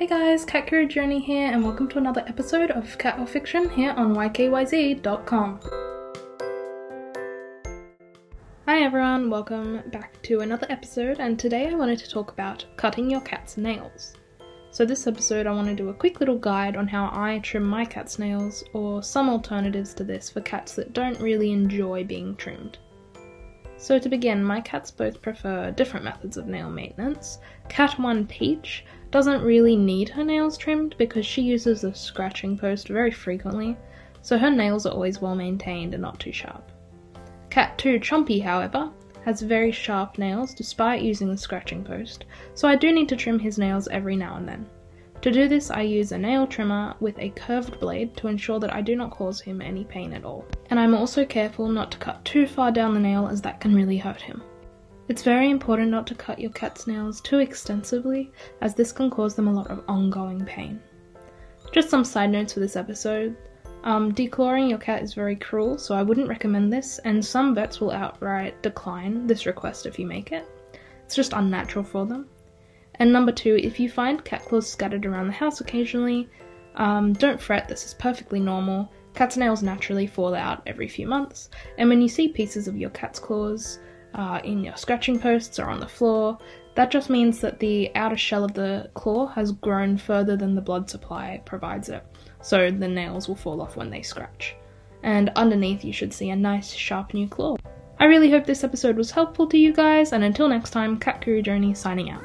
Hey guys, Cat Career Journey here, and welcome to another episode of Cat or Fiction here on ykyz.com. Hi everyone, welcome back to another episode, and today I wanted to talk about cutting your cat's nails. So, this episode, I want to do a quick little guide on how I trim my cat's nails, or some alternatives to this for cats that don't really enjoy being trimmed. So, to begin, my cats both prefer different methods of nail maintenance. Cat 1 Peach doesn't really need her nails trimmed because she uses the scratching post very frequently, so her nails are always well maintained and not too sharp. Cat 2 Chompy, however, has very sharp nails despite using the scratching post, so I do need to trim his nails every now and then. To do this, I use a nail trimmer with a curved blade to ensure that I do not cause him any pain at all. And I'm also careful not to cut too far down the nail as that can really hurt him. It's very important not to cut your cat's nails too extensively as this can cause them a lot of ongoing pain. Just some side notes for this episode. Um, declawing your cat is very cruel, so I wouldn't recommend this, and some vets will outright decline this request if you make it. It's just unnatural for them. And number two, if you find cat claws scattered around the house occasionally, um, don't fret, this is perfectly normal. Cat's nails naturally fall out every few months, and when you see pieces of your cat's claws uh, in your scratching posts or on the floor, that just means that the outer shell of the claw has grown further than the blood supply provides it so the nails will fall off when they scratch. And underneath, you should see a nice sharp new claw. I really hope this episode was helpful to you guys, and until next time, Career Journey signing out.